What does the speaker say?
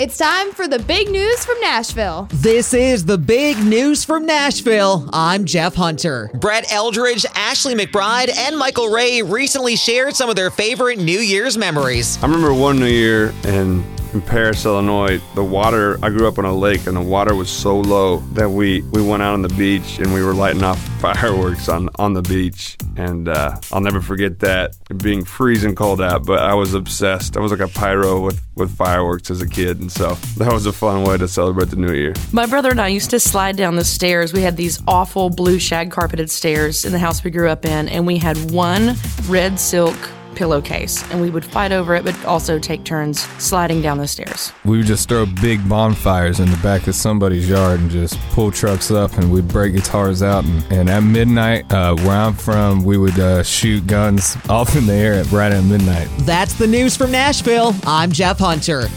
It's time for the big news from Nashville. This is the big news from Nashville. I'm Jeff Hunter. Brett Eldredge, Ashley McBryde, and Michael Ray recently shared some of their favorite New Year's memories. I remember one New Year in, in Paris, Illinois. The water, I grew up on a lake, and the water was so low that we, we went out on the beach and we were lighting off fireworks on, on the beach. And uh, I'll never forget that being freezing cold out, but I was obsessed. I was like a pyro with, with fireworks as a kid. And so that was a fun way to celebrate the new year. My brother and I used to slide down the stairs. We had these awful blue shag carpeted stairs in the house we grew up in, and we had one red silk pillowcase, and we would fight over it, but also take turns sliding down the stairs. We would just throw big bonfires in the back of somebody's yard and just pull trucks up, and we'd break guitars out. And, and at midnight, uh, where I'm from, we would uh, shoot guns off in the air at right at midnight. That's the news from Nashville. I'm Jeff Hunter.